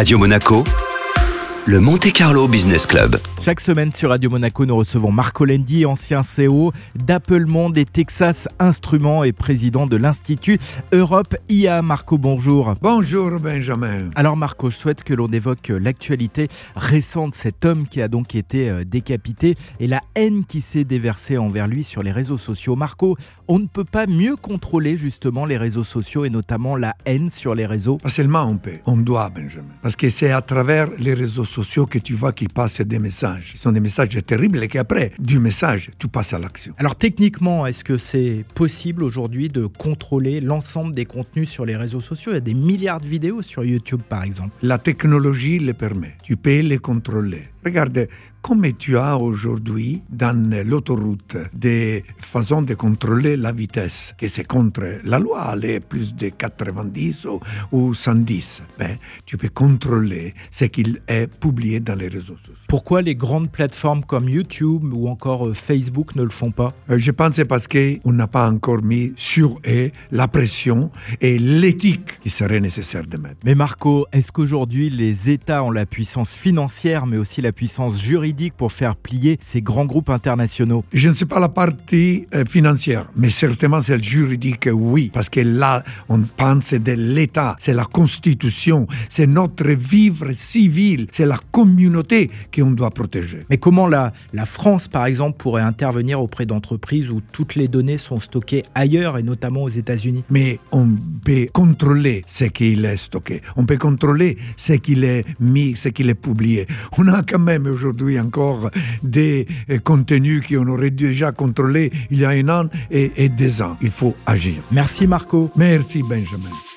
Radio Monaco, le Monte Carlo Business Club. Chaque semaine sur Radio Monaco, nous recevons Marco Lendi, ancien CEO d'Apple Monde et Texas Instruments et président de l'Institut Europe IA. Marco, bonjour. Bonjour Benjamin. Alors Marco, je souhaite que l'on évoque l'actualité récente, cet homme qui a donc été euh, décapité et la haine qui s'est déversée envers lui sur les réseaux sociaux. Marco, on ne peut pas mieux contrôler justement les réseaux sociaux et notamment la haine sur les réseaux. Pas seulement on peut, on doit Benjamin. Parce que c'est à travers les réseaux sociaux que tu vois qu'il passe des messages. Ce sont des messages terribles et qu'après, du message, tu passes à l'action. Alors techniquement, est-ce que c'est possible aujourd'hui de contrôler l'ensemble des contenus sur les réseaux sociaux? Il y a des milliards de vidéos sur YouTube par exemple. La technologie le permet. Tu peux les contrôler. Regarde, comme tu as aujourd'hui dans l'autoroute des façons de contrôler la vitesse, que c'est contre la loi, aller plus de 90 ou, ou 110, ben, tu peux contrôler ce qu'il est publié dans les réseaux sociaux. Pourquoi les grandes plateformes comme YouTube ou encore euh, Facebook ne le font pas? Euh, Je pense que c'est parce qu'on n'a pas encore mis sur eux la pression et l'éthique qui serait nécessaire de mettre. Mais Marco, est-ce qu'aujourd'hui les États ont la puissance financière mais aussi la puissance juridique pour faire plier ces grands groupes internationaux. Je ne sais pas la partie euh, financière, mais certainement celle juridique, oui, parce que là, on pense de l'État, c'est la Constitution, c'est notre vivre civil, c'est la communauté qu'on doit protéger. Mais comment la, la France, par exemple, pourrait intervenir auprès d'entreprises où toutes les données sont stockées ailleurs et notamment aux États-Unis? Mais on peut contrôler ce qu'il est stocké, on peut contrôler ce qu'il est mis, ce qu'il est publié. On a quand même aujourd'hui encore des euh, contenus qu'on aurait déjà contrôlés il y a un an et, et des ans. Il faut agir. Merci Marco. Merci Benjamin.